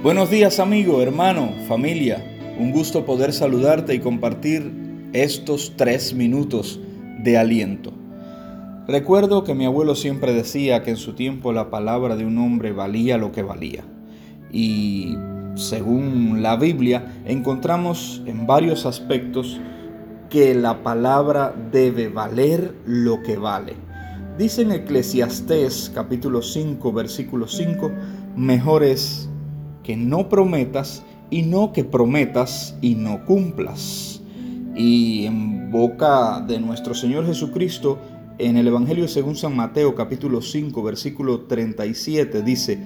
Buenos días amigo, hermano, familia. Un gusto poder saludarte y compartir estos tres minutos de aliento. Recuerdo que mi abuelo siempre decía que en su tiempo la palabra de un hombre valía lo que valía. Y según la Biblia encontramos en varios aspectos que la palabra debe valer lo que vale. Dice en Eclesiastés capítulo 5 versículo 5, mejor es que no prometas y no que prometas y no cumplas. Y en boca de nuestro Señor Jesucristo, en el Evangelio según San Mateo capítulo 5 versículo 37 dice,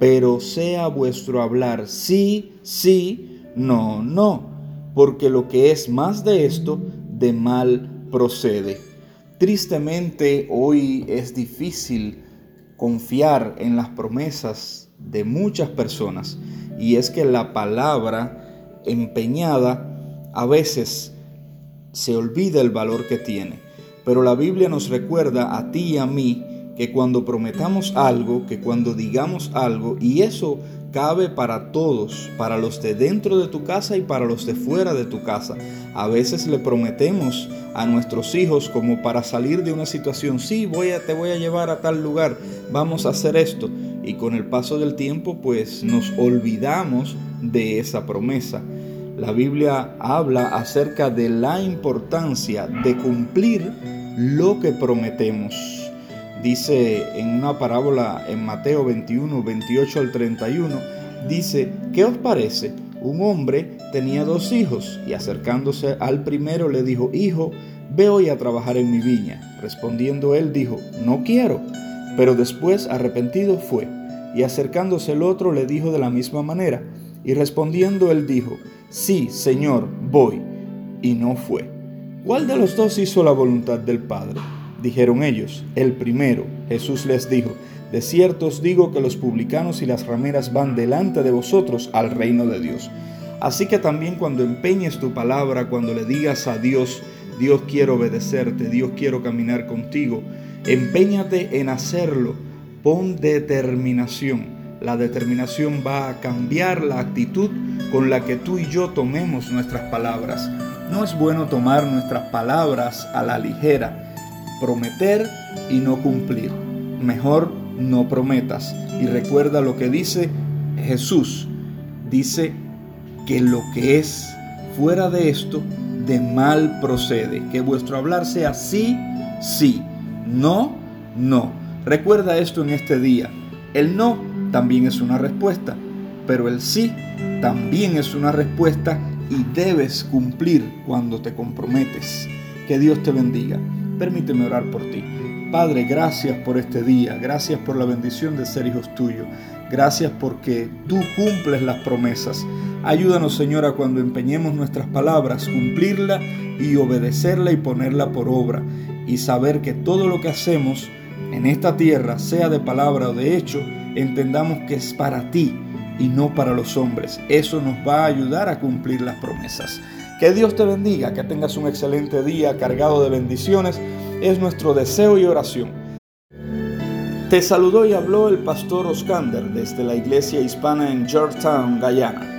pero sea vuestro hablar sí, sí, no, no, porque lo que es más de esto, de mal procede. Tristemente hoy es difícil confiar en las promesas de muchas personas y es que la palabra empeñada a veces se olvida el valor que tiene. Pero la Biblia nos recuerda a ti y a mí que cuando prometamos algo, que cuando digamos algo, y eso cabe para todos, para los de dentro de tu casa y para los de fuera de tu casa. A veces le prometemos a nuestros hijos como para salir de una situación, sí, voy a, te voy a llevar a tal lugar, vamos a hacer esto y con el paso del tiempo pues nos olvidamos de esa promesa. La Biblia habla acerca de la importancia de cumplir lo que prometemos. Dice en una parábola en Mateo 21, 28 al 31, dice, ¿qué os parece? Un hombre tenía dos hijos y acercándose al primero le dijo, Hijo, ve hoy a trabajar en mi viña. Respondiendo él dijo, No quiero. Pero después arrepentido fue y acercándose el otro le dijo de la misma manera. Y respondiendo él dijo, Sí, Señor, voy. Y no fue. ¿Cuál de los dos hizo la voluntad del Padre? Dijeron ellos, el primero. Jesús les dijo, de cierto os digo que los publicanos y las rameras van delante de vosotros al reino de Dios. Así que también cuando empeñes tu palabra, cuando le digas a Dios, Dios quiero obedecerte, Dios quiero caminar contigo, empeñate en hacerlo Pon determinación. La determinación va a cambiar la actitud con la que tú y yo tomemos nuestras palabras. No es bueno tomar nuestras palabras a la ligera, prometer y no cumplir. Mejor no prometas. Y recuerda lo que dice Jesús. Dice que lo que es fuera de esto, de mal procede. Que vuestro hablar sea sí, sí, no, no. Recuerda esto en este día. El no también es una respuesta, pero el sí también es una respuesta y debes cumplir cuando te comprometes. Que Dios te bendiga. Permíteme orar por ti. Padre, gracias por este día, gracias por la bendición de ser hijos tuyos, gracias porque tú cumples las promesas. Ayúdanos, Señora, cuando empeñemos nuestras palabras, cumplirla y obedecerla y ponerla por obra, y saber que todo lo que hacemos en esta tierra, sea de palabra o de hecho, entendamos que es para ti y no para los hombres. Eso nos va a ayudar a cumplir las promesas. Que Dios te bendiga, que tengas un excelente día cargado de bendiciones. Es nuestro deseo y oración. Te saludó y habló el pastor Oscander desde la iglesia hispana en Georgetown, Guyana.